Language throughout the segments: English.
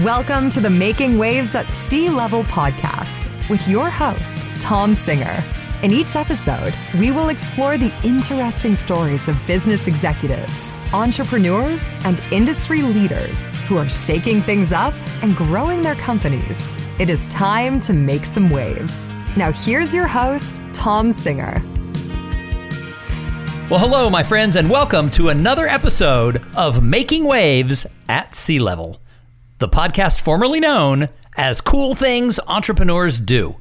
Welcome to the Making Waves at C-Level podcast with your host, Tom Singer. In each episode, we will explore the interesting stories of business executives, entrepreneurs, and industry leaders who are shaking things up and growing their companies. It is time to make some waves. Now, here's your host, Tom Singer. Well, hello, my friends, and welcome to another episode of Making Waves at C-Level the podcast formerly known as Cool Things Entrepreneurs Do.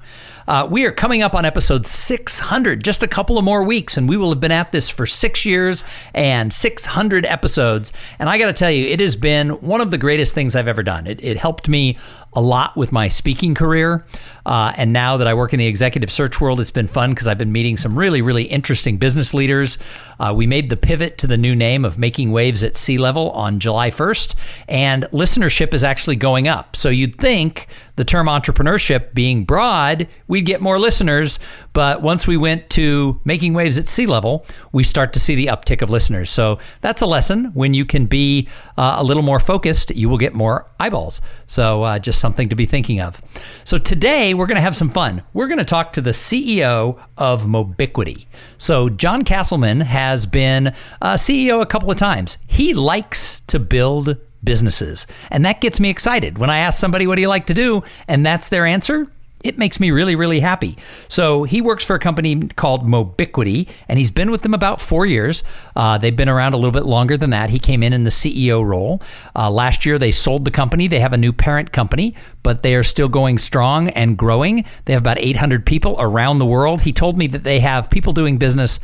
Uh, we are coming up on episode 600, just a couple of more weeks, and we will have been at this for six years and 600 episodes. And I got to tell you, it has been one of the greatest things I've ever done. It, it helped me a lot with my speaking career. Uh, and now that I work in the executive search world, it's been fun because I've been meeting some really, really interesting business leaders. Uh, we made the pivot to the new name of Making Waves at C-Level on July 1st, and listenership is actually going up. So you'd think the term entrepreneurship being broad, we'd get more listeners. But once we went to Making Waves at C-Level, we start to see the uptick of listeners. So that's a lesson. When you can be uh, a little more focused, you will get more eyeballs. So uh, just something to be thinking of. So today we're going to have some fun. We're going to talk to the CEO of Mobiquity. So John Castleman has been uh, a CEO a couple of times. He likes to build businesses. And that gets me excited. When I ask somebody, what do you like to do? And that's their answer, it makes me really, really happy. So he works for a company called Mobiquity, and he's been with them about four years. Uh, they've been around a little bit longer than that. He came in in the CEO role. Uh, last year, they sold the company. They have a new parent company, but they are still going strong and growing. They have about 800 people around the world. He told me that they have people doing business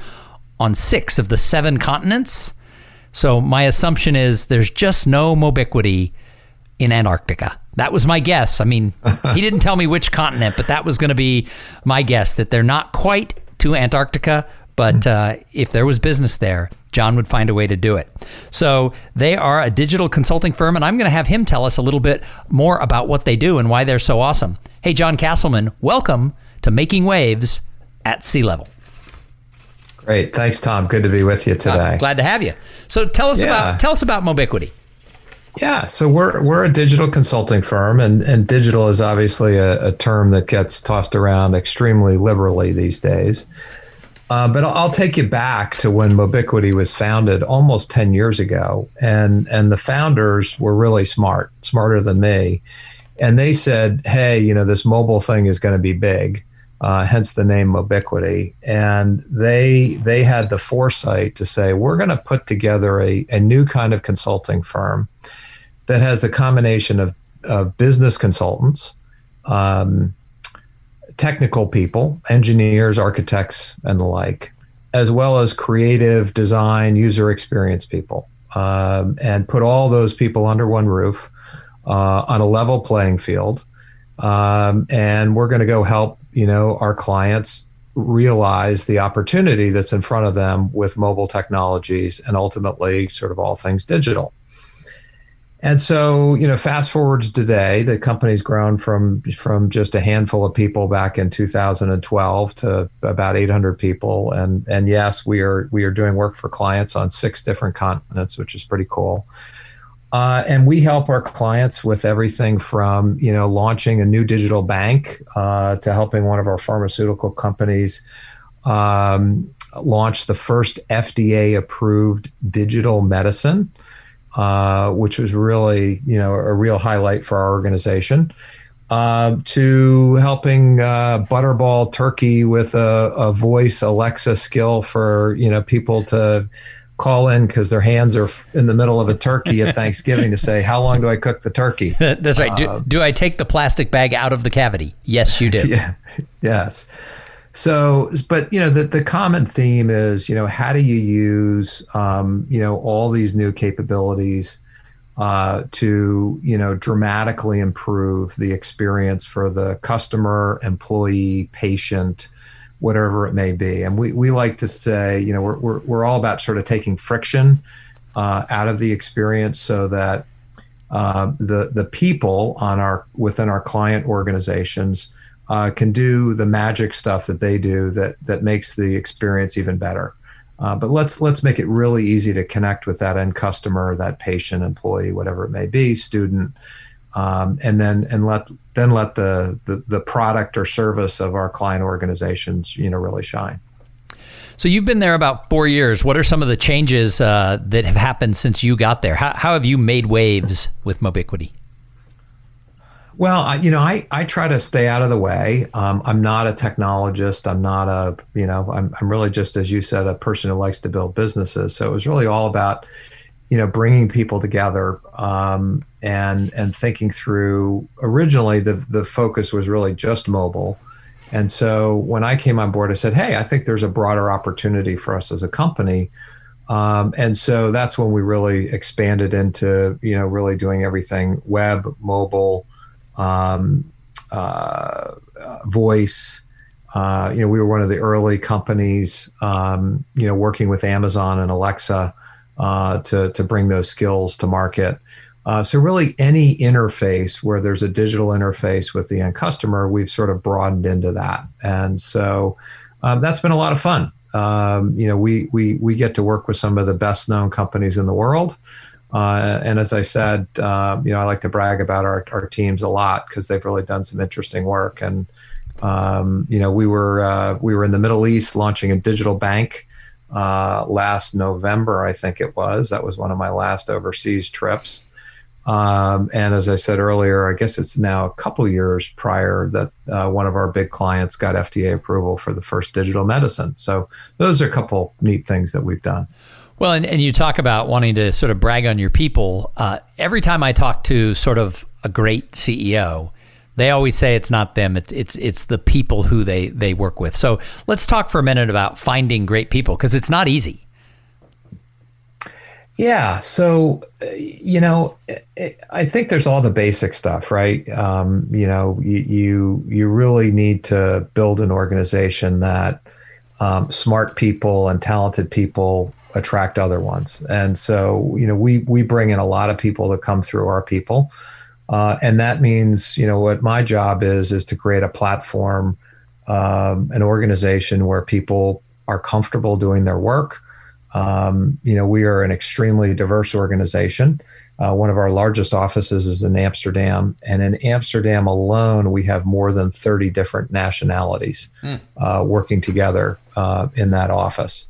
on six of the seven continents. So my assumption is there's just no Mobiquity in Antarctica. That was my guess. I mean, he didn't tell me which continent, but that was going to be my guess that they're not quite to Antarctica, but hmm. uh, if there was business there, John would find a way to do it. So they are a digital consulting firm, and I'm going to have him tell us a little bit more about what they do and why they're so awesome. Hey, John Castleman, welcome to Making Waves at C-Level. Great, thanks, Tom. Good to be with you today. Uh, glad to have you. So tell us yeah. about tell us about Mobiquity. Yeah, so we're we're a digital consulting firm, and and digital is obviously a, a term that gets tossed around extremely liberally these days. Uh, but I'll, take you back to when Mobiquity was founded almost ten years ago, and and the founders were really smart, smarter than me, and they said, "Hey, you know, this mobile thing is going to be big." Uh, hence the name Mobiquity. And they they had the foresight to say, we're going to put together a, a new kind of consulting firm that has a combination of, of business consultants, um, technical people, engineers, architects, and the like, as well as creative design, user experience people, um, and put all those people under one roof uh, on a level playing field. Um, and we're going to go help you know our clients realize the opportunity that's in front of them with mobile technologies and ultimately sort of all things digital. And so, you know, fast forward to today, the company's grown from from just a handful of people back in 2012 to about 800 people. And and yes, we are we are doing work for clients on six different continents, which is pretty cool. Uh, and we help our clients with everything from you know launching a new digital bank uh, to helping one of our pharmaceutical companies um, launch the first FDA approved digital medicine uh, which was really you know a real highlight for our organization. Uh, to helping uh, Butterball Turkey with a, a, voice Alexa skill for you know people to call in because their hands are in the middle of a turkey at Thanksgiving to say, "How long do I cook the turkey?" That's right. Do, uh, do I take the plastic bag out of the cavity? Yes, you do. Yeah. Yes. So, but you know, the, the common theme is, you know, how do you use, um, you know, all these new capabilities uh, to, you know, dramatically improve the experience for the customer, employee, patient, whatever it may be. And we, we like to say, you know, we're, we're, we're all about sort of taking friction uh, out of the experience so that uh, the the people on our within our client organizations uh, can do the magic stuff that they do that that makes the experience even better. Uh, but let's let's make it really easy to connect with that end customer, that patient, employee, whatever it may be, student, um, and then and let then let the, the the product or service of our client organizations you know really shine. So you've been there about four years. What are some of the changes uh, that have happened since you got there? How, how have you made waves with Mobiquity? Well, I, you know, I, I try to stay out of the way. Um, I'm not a technologist. I'm not a, you know, I'm, I'm really just, as you said, a person who likes to build businesses. So it was really all about, you know, bringing people together um, and and thinking through. Originally, the the focus was really just mobile, and so when I came on board, I said, "Hey, I think there's a broader opportunity for us as a company." Um, and so that's when we really expanded into, you know, really doing everything web, mobile um, uh, voice. Uh, you know, we were one of the early companies, um, you know, working with Amazon and Alexa uh, to to bring those skills to market. Uh, so really, any interface where there's a digital interface with the end customer, we've sort of broadened into that, and so um, that's been a lot of fun. Um, you know, we we we get to work with some of the best known companies in the world. Uh, and as I said, uh, you know, I like to brag about our, our teams a lot because they've really done some interesting work. And um, you know, we were uh, we were in the Middle East launching a digital bank uh, last November, I think it was. That was one of my last overseas trips. Um, and as I said earlier, I guess it's now a couple years prior that uh, one of our big clients got FDA approval for the first digital medicine. So those are a couple neat things that we've done. Well, and, and you talk about wanting to sort of brag on your people. Uh, every time I talk to sort of a great CEO, they always say it's not them; it's it's it's the people who they they work with. So let's talk for a minute about finding great people because it's not easy. Yeah. So, you know, I think there's all the basic stuff, right? Um, you know, you, you, you really need to build an organization that um, smart people and talented people attract other ones. And so, you know, we we bring in a lot of people that come through our people, uh, and that means, you know, what my job is is to create a platform, um, an organization where people are comfortable doing their work. Um, you know, we are an extremely diverse organization. Uh, one of our largest offices is in Amsterdam, and in Amsterdam alone, we have more than 30 different nationalities mm. uh, working together uh, in that office.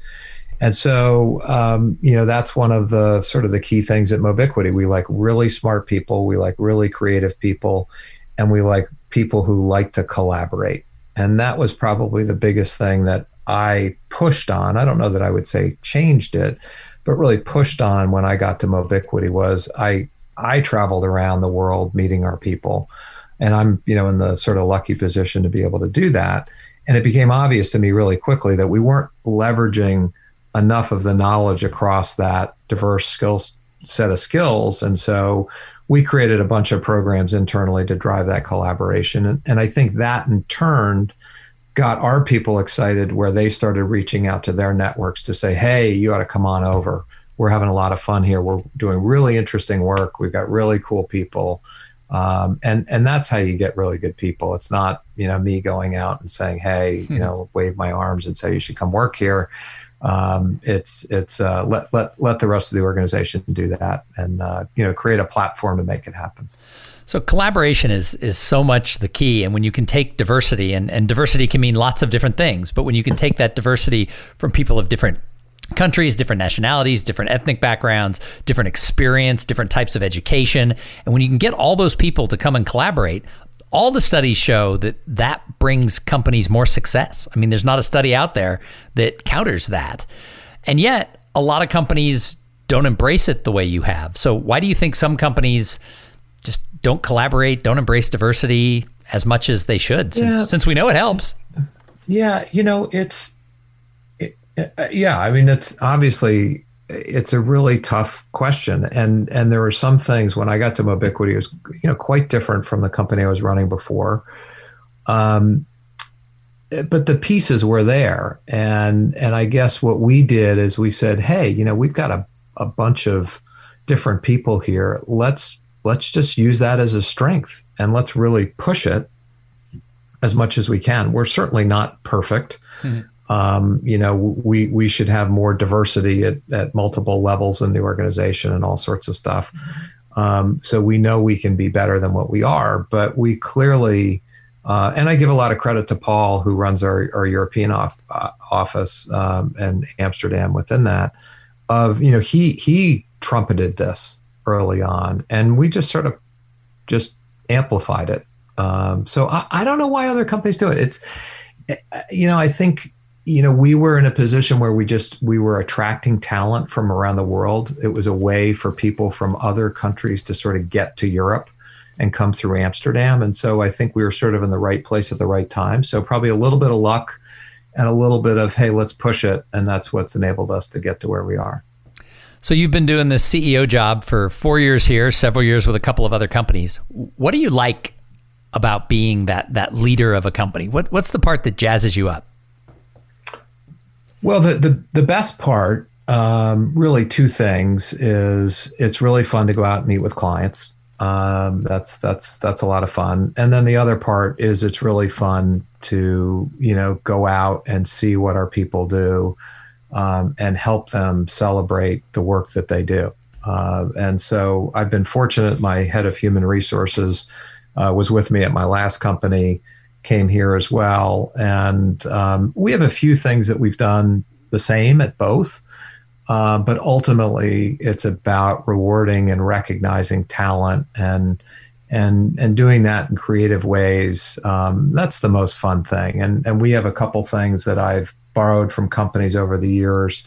And so, um, you know, that's one of the sort of the key things at Mobiquity. We like really smart people, we like really creative people, and we like people who like to collaborate. And that was probably the biggest thing that I pushed on. I don't know that I would say changed it, but really pushed on when I got to Mobiquity was I I traveled around the world meeting our people. And I'm, you know, in the sort of lucky position to be able to do that. And it became obvious to me really quickly that we weren't leveraging enough of the knowledge across that diverse skills set of skills. And so we created a bunch of programs internally to drive that collaboration. And, and I think that in turn got our people excited where they started reaching out to their networks to say, hey, you ought to come on over. We're having a lot of fun here. We're doing really interesting work. We've got really cool people. Um, and and that's how you get really good people. It's not you know me going out and saying, "Hey, you hmm. know, wave my arms and say you should come work here." Um, it's it's uh, let let let the rest of the organization do that and uh, you know create a platform to make it happen. So collaboration is is so much the key, and when you can take diversity, and, and diversity can mean lots of different things, but when you can take that diversity from people of different countries, different nationalities, different ethnic backgrounds, different experience, different types of education, and when you can get all those people to come and collaborate, all the studies show that that brings companies more success. I mean, there's not a study out there that counters that. And yet, a lot of companies don't embrace it the way you have. So, why do you think some companies just don't collaborate, don't embrace diversity as much as they should since, yeah. since we know it helps? Yeah, you know, it's it, uh, yeah, I mean, it's obviously it's a really tough question. And and there were some things when i got to mobiquity it was you know quite different from the company i was running before. Um, but the pieces were there. And and i guess what we did is we said hey you know we've got a, a bunch of different people here. Let's let's just use that as a strength and let's really push it as much as we can. We're certainly not perfect. Mm-hmm um, you know, we we should have more diversity at, at multiple levels in the organization and all sorts of stuff. Um, so we know we can be better than what we are, but we clearly, uh, and I give a lot of credit to Paul, who runs our, our European off, uh, office um, and Amsterdam within that. Of you know, he he trumpeted this early on, and we just sort of just amplified it. Um, so I, I don't know why other companies do it. It's you know, I think you know we were in a position where we just we were attracting talent from around the world. It was a way for people from other countries to sort of get to europe and come through amsterdam. And so i think we were sort of in the right place at the right time. So probably a little bit of luck and a little bit of hey let's push it. And that's what's enabled us to get to where we are. So you've been doing this ceo job for four years here several years with a couple of other companies. What do you like about being that that leader of a company? What, what's the part that jazzes you up well, the the, the best part, um, really, two things is it's really fun to go out and meet with clients. Um, that's that's that's a lot of fun. And then the other part is it's really fun to you know go out and see what our people do um, and help them celebrate the work that they do. Uh, and so I've been fortunate. My head of human resources uh, was with me at my last company came here as well. And um, we have a few things that we've done the same at both. Uh, but ultimately, it's about rewarding and recognizing talent and and and doing that in creative ways. Um, that's the most fun thing. And and we have a couple things that I've borrowed from companies over the years.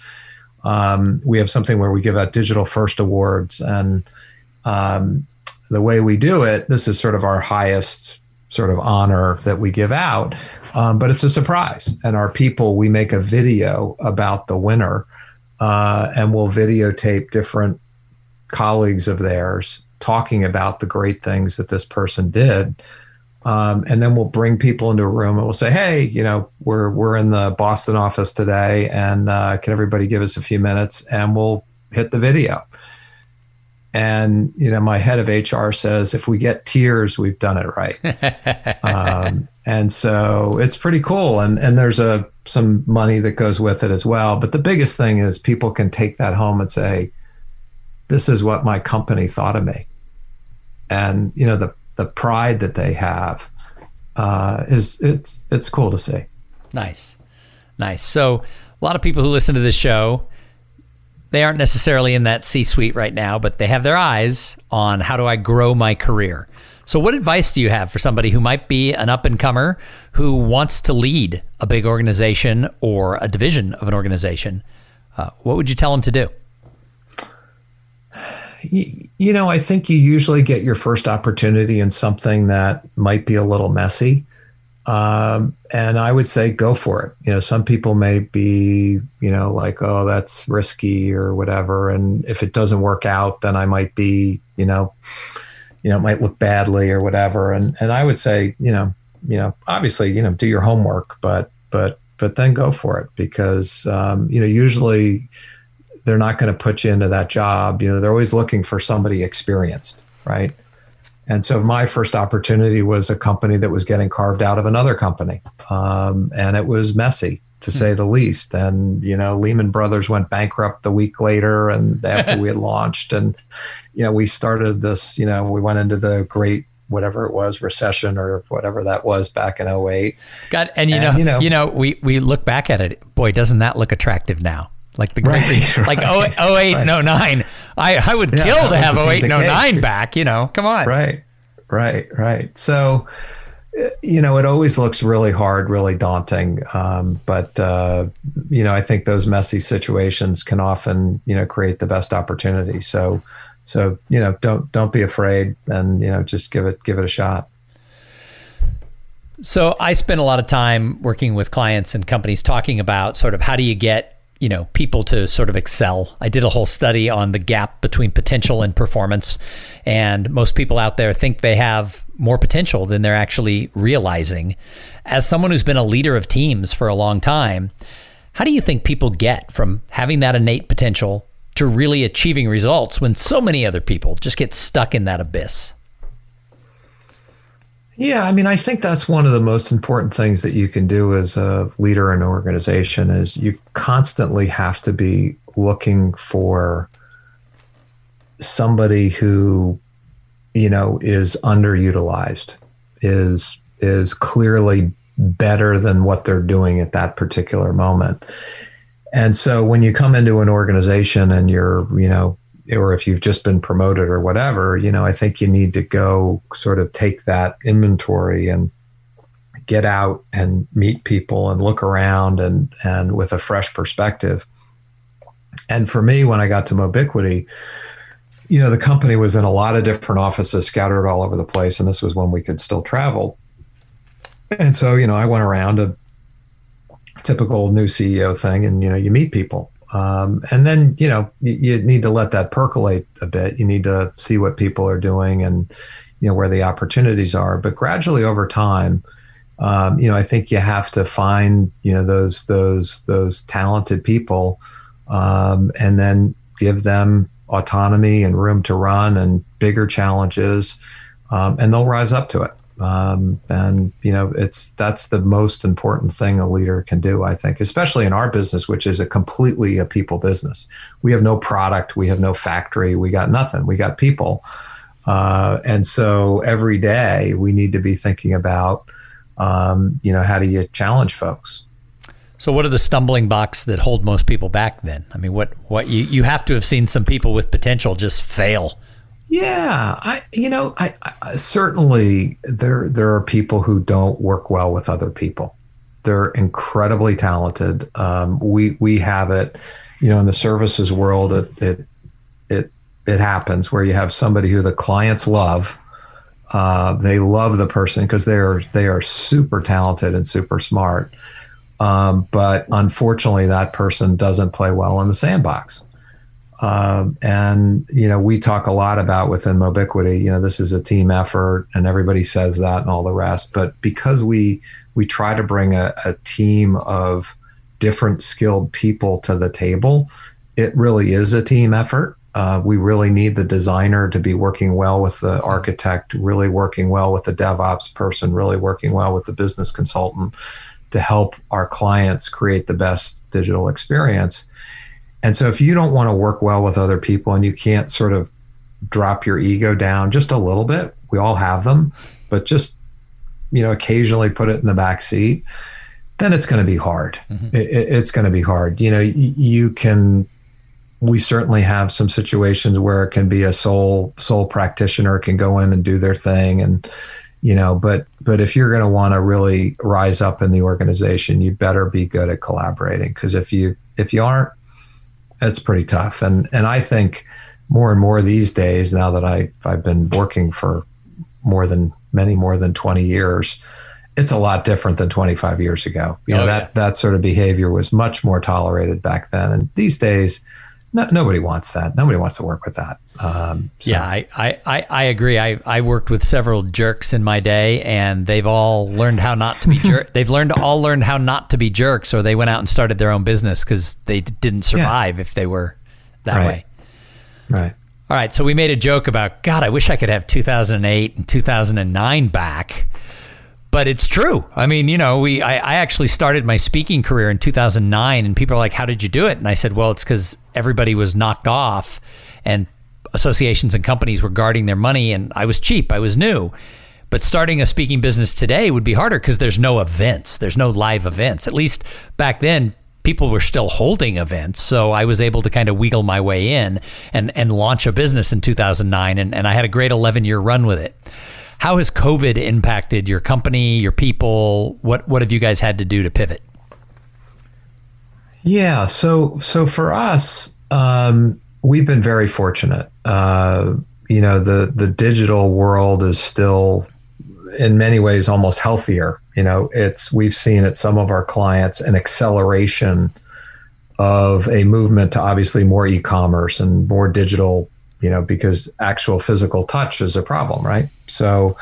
Um, we have something where we give out digital first awards, and um, the way we do it, this is sort of our highest sort of honor that we give out. Um, but it's a surprise. And our people, we make a video about the winner uh, and we'll videotape different colleagues of theirs talking about the great things that this person did. Um, and then we'll bring people into a room and we'll say, "Hey, you know, we're we're in the Boston office today, and uh, can everybody give us a few minutes?" And we'll hit the video. And you know, my head of HR says, if we get tears, we've done it right. um, and so it's pretty cool. And and there's a some money that goes with it as well. But the biggest thing is people can take that home and say, this is what my company thought of me. And you know, the the pride that they have uh, is it's it's cool to see. Nice, nice. So a lot of people who listen to this show they aren't necessarily in that C suite right now, but they have their eyes on how do I grow my career. So, what advice do you have for somebody who might be an up and comer who wants to lead a big organization or a division of an organization? Uh, what would you tell them to do? You know, I think you usually get your first opportunity in something that might be a little messy. Um, and I would say go for it. You know, some people may be, you know, like, oh, that's risky or whatever. And if it doesn't work out, then I might be, you know, you know, it might look badly or whatever. And and I would say, you know, you know, obviously, you know, do your homework, but but but then go for it because um, you know, usually they're not going to put you into that job. You know, they're always looking for somebody experienced, right? And so my first opportunity was a company that was getting carved out of another company. Um, and it was messy to say the least. And, you know, Lehman Brothers went bankrupt the week later and after we had launched. And, you know, we started this, you know, we went into the great whatever it was recession or whatever that was back in 08 god and you and, know you know you know we we look back at it boy doesn't that look attractive now like the great right, like right, 08 right. and 09 I, I would yeah, kill to have 08 and 09 back you know? Come on. Right right right. So you know it always looks really hard really daunting um, but uh, you know i think those messy situations can often you know create the best opportunity. So so you know don't don't be afraid and you know just give it give it a shot. So i spend a lot of time working with clients and companies talking about sort of how do you get you know people to sort of excel. I did a whole study on the gap between potential and performance, and most people out there think they have more potential than they're actually realizing. As someone who's been a leader of teams for a long time, how do you think people get from having that innate potential to really achieving results when so many other people just get stuck in that abyss? Yeah, I mean, I think that's one of the most important things that you can do as a leader in an organization is you constantly have to be looking for somebody who, you know, is underutilized, is is clearly better than what they're doing at that particular moment. And so when you come into an organization and you're, you know, or if you've just been promoted or whatever, you know, I think you need to go sort of take that inventory and get out and meet people and look around and and with a fresh perspective. And for me, when I got to Mobiquity, you know, the company was in a lot of different offices scattered all over the place, and this was when we could still travel. And so, you know, I went around a typical new CEO thing, and you know, you meet people, um, and then you know, you, you, need to let that percolate a bit. You need to see what people are doing, and you know where the opportunities are. But gradually over time, um, you know, I think you have to find you know those those those talented people, um, and then give them autonomy and room to run and bigger challenges, um, and they'll rise up to it. Um, and you know, it's that's the most important thing a leader can do, I think, especially in our business, which is a completely a people business. We have no product, we have no factory, we got nothing. We got people, uh, and so every day we need to be thinking about, um, you know, how do you challenge folks? So, what are the stumbling blocks that hold most people back? Then, I mean, what what you you have to have seen some people with potential just fail yeah, I you know I, I, certainly there there are people who don't work well with other people. They're incredibly talented. Um, we we have it, you know, in the services world. It it it it happens where you have somebody who the clients love. Uh, they love the person because they are they are super talented and super smart. Um, but unfortunately, that person doesn't play well in the sandbox. Um, and you know, we talk a lot about within Mobiquity. You know, this is a team effort, and everybody says that and all the rest. But because we we try to bring a, a team of different skilled people to the table, it really is a team effort. Uh, we really need the designer to be working well with the architect, really working well with the DevOps person, really working well with the business consultant to help our clients create the best digital experience. And so if you don't want to work well with other people and you can't sort of drop your ego down just a little bit, we all have them, but just you know occasionally put it in the back seat, then it's going to be hard. Mm-hmm. It, it's going to be hard. You know, you can. We certainly have some situations where it can be a sole sole practitioner can go in and do their thing and you know but but if you're going to want to really rise up in the organization you better be good at collaborating because if you if you aren't it's pretty tough. And and I think more and more these days, now that I I've been working for more than many more than 20 years, it's a lot different than 25 years ago. You oh, know, oh, that yeah. that sort of behavior was much more tolerated back then. And these days, no, nobody wants that. Nobody wants to work with that. Um, so. Yeah, I, I, I agree. I, I worked with several jerks in my day, and they've all learned how not to be jerks. they've learned all learned how not to be jerks, or they went out and started their own business because they d- didn't survive yeah. if they were that right. way. Right. All right. So we made a joke about God. I wish I could have 2008 and 2009 back but it's true. I mean, you know, we I, I, actually started my speaking career in 2009, and people are like, "How did you do it?" And I said, "Well, it's because everybody was knocked off, and associations and companies were guarding their money, and I was cheap, I was new." But starting a speaking business today would be harder because there's no events, there's no live events. At least back then, people were still holding events, so I was able to kind of wiggle my way in and and launch a business in 2009, and, and I had a great 11 year run with it. How has COVID impacted your company, your people? What what have you guys had to do to pivot? Yeah, so so for us, um, we've been very fortunate. Uh, you know, the the digital world is still, in many ways, almost healthier. You know, it's we've seen at some of our clients an acceleration of a movement to obviously more e-commerce and more digital you know, because actual physical touch is a problem, right? So,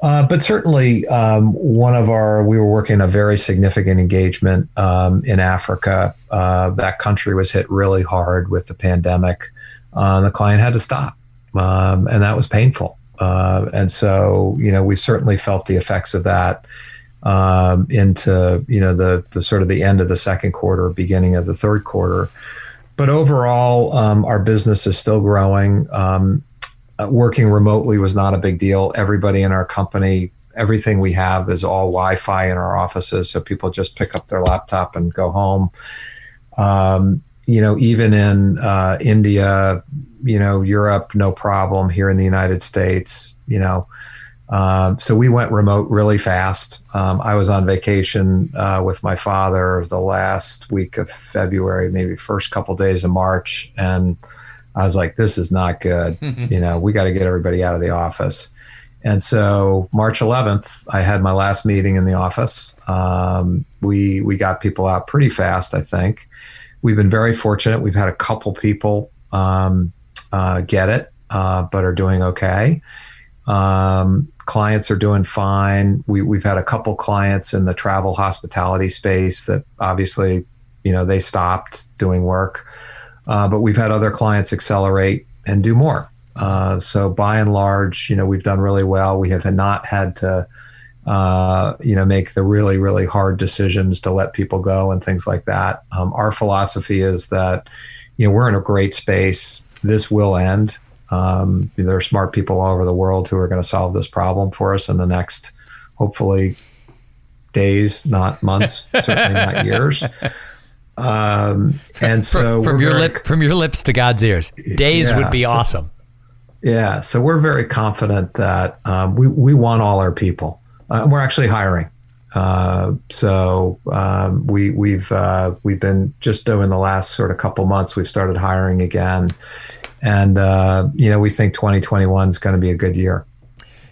uh, but certainly, um, one of our, we were working a very significant engagement um, in Africa. Uh, that country was hit really hard with the pandemic. Uh, the client had to stop, um, and that was painful. Uh, and so, you know, we certainly felt the effects of that um, into, you know, the the sort of the end of the second quarter, beginning of the third quarter. but overall, um, our business is still growing. Uh, working remotely was not a big deal. Everybody in our company, everything we have is all Wi-Fi in our offices, so people just pick up their laptop and go home. Um, you know, even in uh, India, you know, Europe, no problem. Here in the United States, you know. Um, so we went remote really fast. Um, I was on vacation uh, with my father the last week of February, maybe first couple days of March, and I was like, "This is not good. you know, we got to get everybody out of the office." And so March 11th, I had my last meeting in the office. Um, we we got people out pretty fast, I think. We've been very fortunate. We've had a couple people um, uh, get it, uh, but are doing okay. Um, clients are doing fine. We, we've had a couple clients in the travel hospitality space that obviously, you know, they stopped doing work, uh, but we've had other clients accelerate and do more. Uh, so by and large, you know, we've done really well. We have not had to, uh, you know, make the really, really hard decisions to let people go and things like that. Um, our philosophy is that, you know, we're in a great space. This will end. Um, there are smart people all over the world who are going to solve this problem for us in the next, hopefully, days, not months, certainly not years. Um, and so from, from your very, lip, from your lips to God's ears, days yeah, would be so, awesome. Yeah, so we're very confident that um, we we want all our people. Uh, we're actually hiring. Uh, so um, we we've uh, we've been just doing the last sort of couple months. We've started hiring again, and uh, you know we think 2021 is going to be a good year.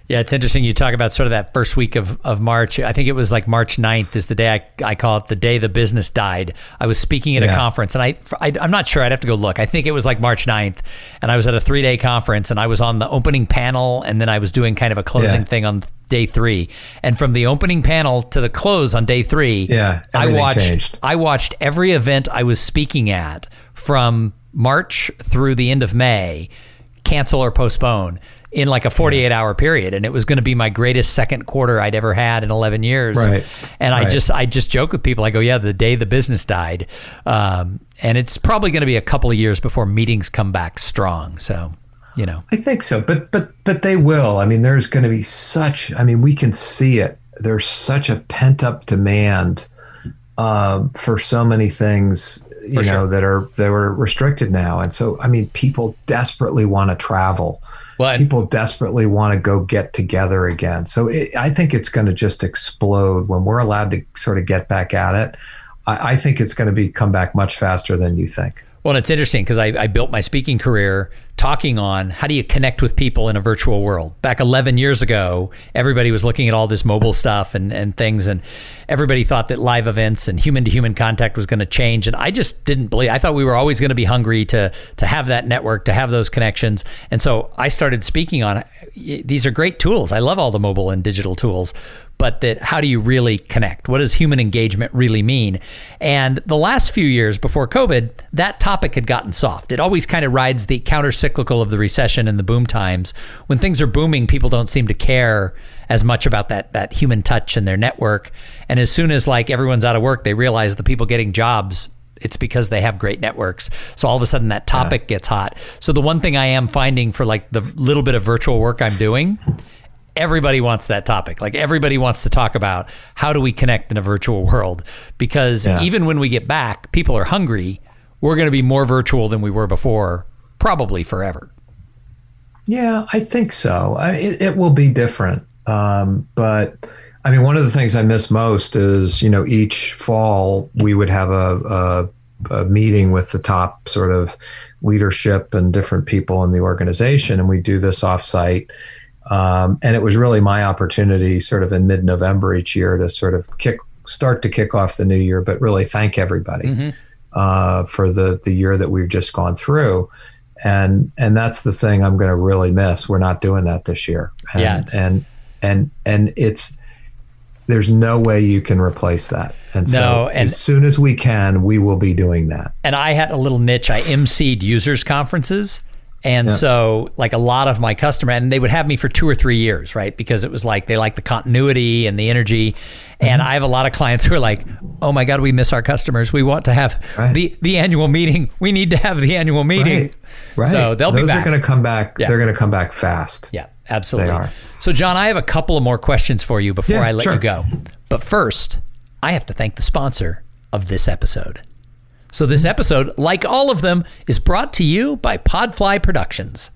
Yeah, it's interesting. You talk about sort of that first week of, of March. I think it was like March 9th is the day I, I call it the day the business died. I was speaking at yeah. a conference and I, I, am not sure. I'd have to go look. I think it was like March 9th and I was at a three day conference and I was on the opening panel and then I was doing kind of a closing yeah. thing on day three. And from the opening panel to the close on day three, yeah, I watched, changed. I watched every event I was speaking at from March through the end of May, cancel or postpone in like a 48 hour period and it was going to be my greatest second quarter I'd ever had in 11 years. Right. and right. I just I just joke with people I go yeah the day the business died. Um, and it's probably going to be a couple of years before meetings come back strong so you know. I think so but but but they will. I mean there's going to be such I mean we can see it. There's such a pent up demand um, for so many things you know sure. that are that are restricted now. And so i mean people desperately want to travel well, people desperately want to go get together again. So it, i think it's going to just explode. When we're allowed to sort of get back at it i, I think it's going to be come back much faster than you think. Well, it's interesting because I, I, built my speaking career talking on how do you connect with people in a virtual world. Back 11 years ago, everybody was looking at all this mobile stuff and, and things, and everybody thought that live events and human to human contact was going to change. And I just didn't believe. I thought we were always going to be hungry to to have that network, to have those connections. And so I started speaking on these are great tools. I love all the mobile and digital tools, but that how do you really connect? What does human engagement really mean? And the last few years before COVID, that topic had gotten soft. It always kind of rides the counter cyclical of the recession and the boom times. When things are booming, people don't seem to care as much about that that human touch and their network. And as soon as like everyone's out of work, they realize the people getting jobs it's because they have great networks. So all of a sudden that topic yeah. gets hot. So the one thing I am finding for like the little bit of virtual work I'm doing everybody wants that topic. Like everybody wants to talk about how do we connect in a virtual world because yeah. even when we get back, people are hungry. We're going to be more virtual than we were before, probably forever. Yeah, I think so. I, it, it will be different, um, but I mean, one of the things I miss most is you know each fall we would have a, a, a meeting with the top sort of leadership and different people in the organization, and we do this offsite um, and it was really my opportunity, sort of in mid-November each year, to sort of kick start to kick off the new year, but really thank everybody mm-hmm. uh, for the the year that we've just gone through. And and that's the thing I'm going to really miss. We're not doing that this year. And, yeah. And and and it's there's no way you can replace that. And so no, and, as soon as we can, we will be doing that. And I had a little niche. I emceed users conferences And yeah. so, like a lot of my customer, and they would have me for two or three years, right? Because it was like they like the continuity and the energy. And mm-hmm. I have a lot of clients who are like, "Oh my god, we miss our customers. We want to have right. the the annual meeting. We need to have the annual meeting." Right. right. So they'll Those be back. are going to come back. Yeah. They're going to come back fast. Yeah, absolutely. They are. So, John, I have a couple of more questions for you before yeah, I let sure. you go. But first, I have to thank the sponsor of this episode. So, this episode, like all of them, is brought to you by Podfly Productions.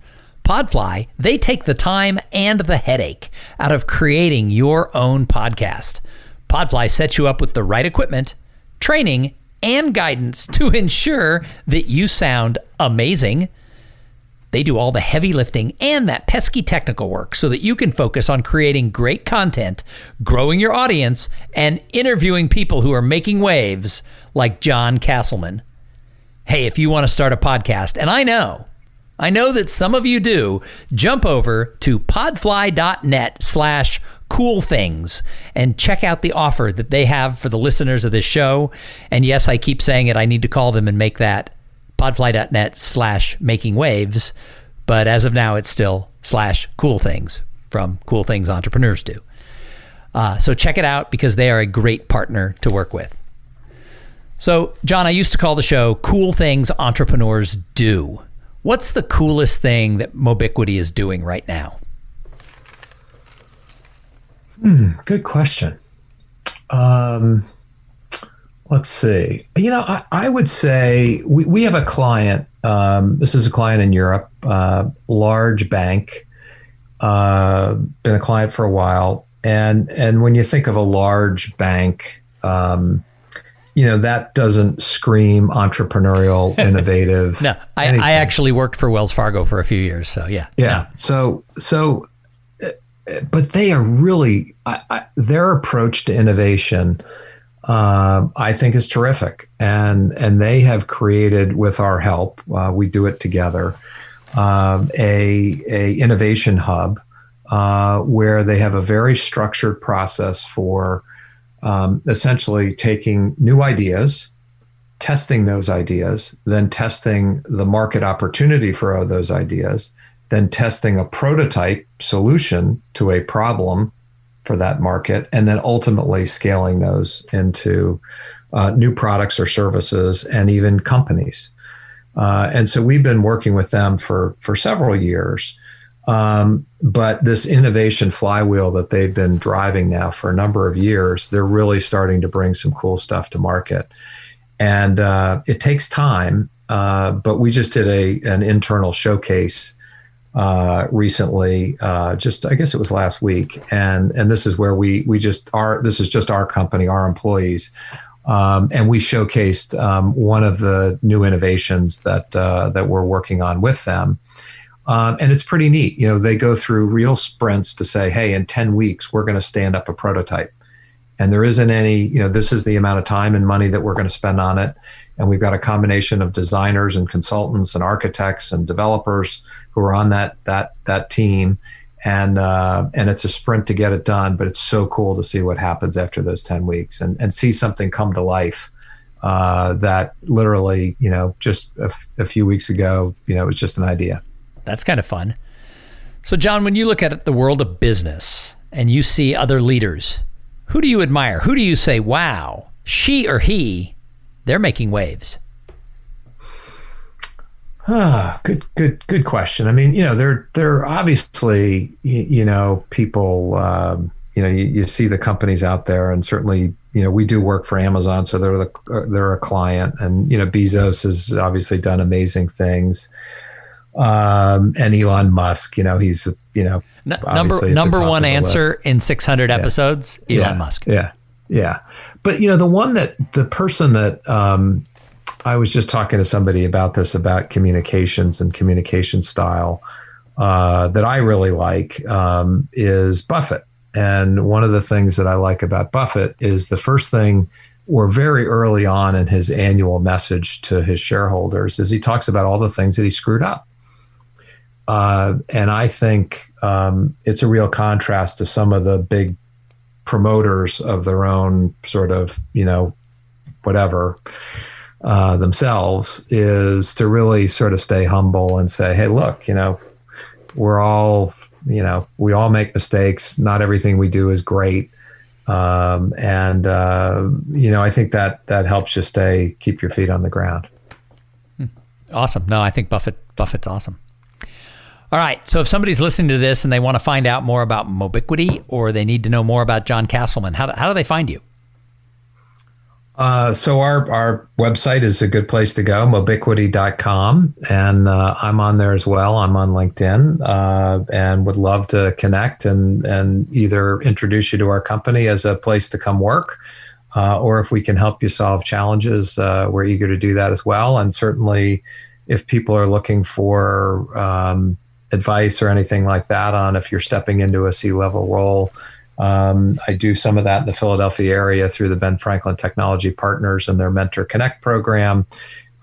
Podfly, they take the time and the headache out of creating your own podcast. Podfly sets you up with the right equipment, training, and guidance to ensure that you sound amazing. They do all the heavy lifting and that pesky technical work so that you can focus on creating great content, growing your audience, and interviewing people who are making waves like John Castleman. Hey, if you want to start a podcast, and I know, I know that some of you do, jump over to podfly.net slash cool things and check out the offer that they have for the listeners of this show. And yes, I keep saying it, I need to call them and make that podfly.net slash making waves. But as of now, it's still slash cool things from cool things entrepreneurs do. Uh, so check it out because they are a great partner to work with. So, John, I used to call the show Cool Things Entrepreneurs Do. What's the coolest thing that Mobiquity is doing right now? Hmm, good question. Um, let's see. You know, I, I would say we, we have a client. Um, this is a client in Europe, uh, large bank, uh, been a client for a while. And, and when you think of a large bank, um, you know that doesn't scream entrepreneurial innovative no I, I, actually worked for wells fargo for a few years so yeah yeah no. so so but they are really I, I, their approach to innovation uh, i think is terrific. And and they have created with our help uh, we do it together um, a, a innovation hub uh, where they have a very structured process for um, essentially taking new ideas, testing those ideas, then testing the market opportunity for those ideas, then testing a prototype solution to a problem for that market, and then ultimately scaling those into uh, new products or services and even companies. Uh, and so we've been working with them for for several years. Um, but this innovation flywheel that they've been driving now for a number of years, they're really starting to bring some cool stuff to market. And uh, it takes time, uh, but we just did a an internal showcase uh, recently. Uh, just I guess it was last week, and and this is where we we just are. This is just our company, our employees. Um, and we showcased um, one of the new innovations that uh, that we're working on with them, um, and it's pretty neat. You know, they go through real sprints to say, hey, in 10 weeks, we're going to stand up a prototype. And there isn't any, you know, this is the amount of time and money that we're going to spend on it. And we've got a combination of designers and consultants and architects and developers who are on that that that team. And uh, and it's a sprint to get it done, but it's so cool to see what happens after those 10 weeks and, and see something come to life uh, that literally, you know, just a, f- a few weeks ago, you know, it was just an idea. That's kind of fun. So, John, when you look at the world of business and you see other leaders, who do you admire? Who do you say, wow, she or he, they're making waves? Ah, good, good, good question. I mean, you know, they're they're obviously, you, you know, people. Um, you know, you, you, see the companies out there, and certainly, you know, we do work for Amazon, so they're the they're a client, and you know, Bezos has obviously done amazing things um, and Elon Musk. You know, he's you know N- number number one answer list. in 600 episodes. Yeah. Elon Musk. Yeah, yeah. But you know, the one that the person that um, I was just talking to somebody about this about communications and communication style uh, that I really like um, is Buffett. And one of the things that I like about Buffett is the first thing or very early on in his annual message to his shareholders is he talks about all the things that he screwed up uh, and I think um, it's a real contrast to some of the big promoters of their own sort of, you know, whatever, uh, themselves is to really sort of stay humble and say, hey, look, you know, we're all, you know, we all make mistakes. Not everything we do is great. Um, and, uh, you know, I think that that helps you stay, keep your feet on the ground. Awesome. No, I think Buffett Buffett's awesome. All right. So if somebody's listening to this and they want to find out more about Mobiquity or they need to know more about John Castleman, how do, how do they find you? Uh, so our, our website is a good place to go, mobiquity.com. And uh, I'm on there as well. I'm on LinkedIn uh, and would love to connect and, and either introduce you to our company as a place to come work. Uh, or if we can help you solve challenges, uh, we're eager to do that as well. And certainly, if people are looking for um, advice or anything like that on if you're stepping into a C level role, um, I do some of that in the Philadelphia area through the Ben Franklin Technology Partners and their Mentor Connect program,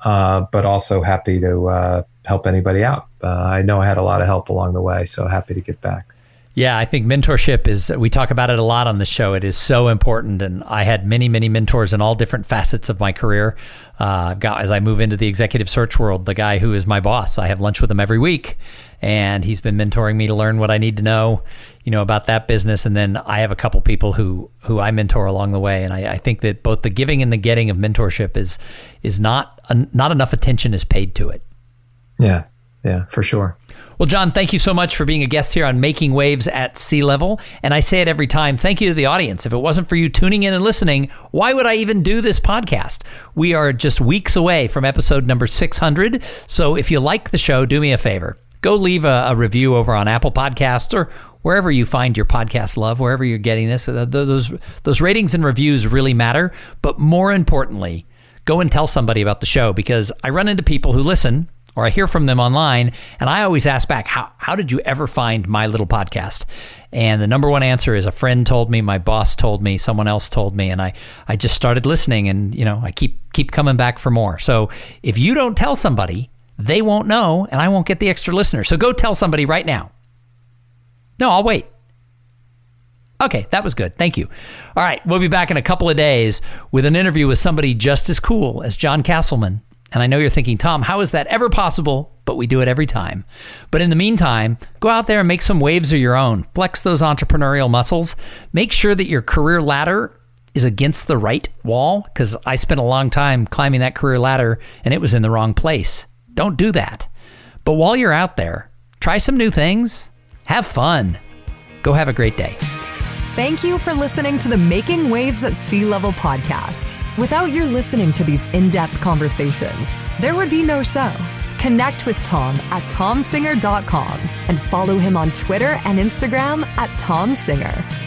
uh, but also happy to uh, help anybody out. Uh, I know I had a lot of help along the way, so happy to get back. Yeah, I think mentorship is, we talk about it a lot on the show. It is so important. And I had many, many mentors in all different facets of my career. Uh, got, as I move into the executive search world, the guy who is my boss, I have lunch with him every week. And he's been mentoring me to learn what I need to know, you know, about that business. And then I have a couple people who, who I mentor along the way. And I, I think that both the giving and the getting of mentorship is, is not, not enough attention is paid to it. Yeah. Yeah, for sure. Well, John, thank you so much for being a guest here on Making Waves at C-Level. And I say it every time thank you to the audience. If it wasn't for you tuning in and listening, why would I even do this podcast? We are just weeks away from episode number 600. So if you like the show, do me a favor. Go leave a, a review over on Apple Podcasts or wherever you find your podcast love, wherever you're getting this. Uh, those, those ratings and reviews really matter. But more importantly, go and tell somebody about the show because I run into people who listen or I hear from them online, and I always ask back, how, how did you ever find my little podcast? And the number one answer is a friend told me, my boss told me, someone else told me, and I, I just started listening and, you know, I keep keep coming back for more. So if you don't tell somebody, they won't know and I won't get the extra listener. So go tell somebody right now. No, I'll wait. Okay, that was good. Thank you. All right, we'll be back in a couple of days with an interview with somebody just as cool as John Castleman and I know you're thinking, Tom, how is that ever possible? But we do it every time. But in the meantime, go out there and make some waves of your own. Flex those entrepreneurial muscles. Make sure that your career ladder is against the right wall because I spent a long time climbing that career ladder and it was in the wrong place. Don't do that. But while you're out there, try some new things, have fun. Go have a great day. Thank you for listening to the Making Waves at C-Level podcast. Without your listening to these in depth conversations, there would be no show. Connect with Tom at tomsinger.com and follow him on Twitter and Instagram at tomsinger.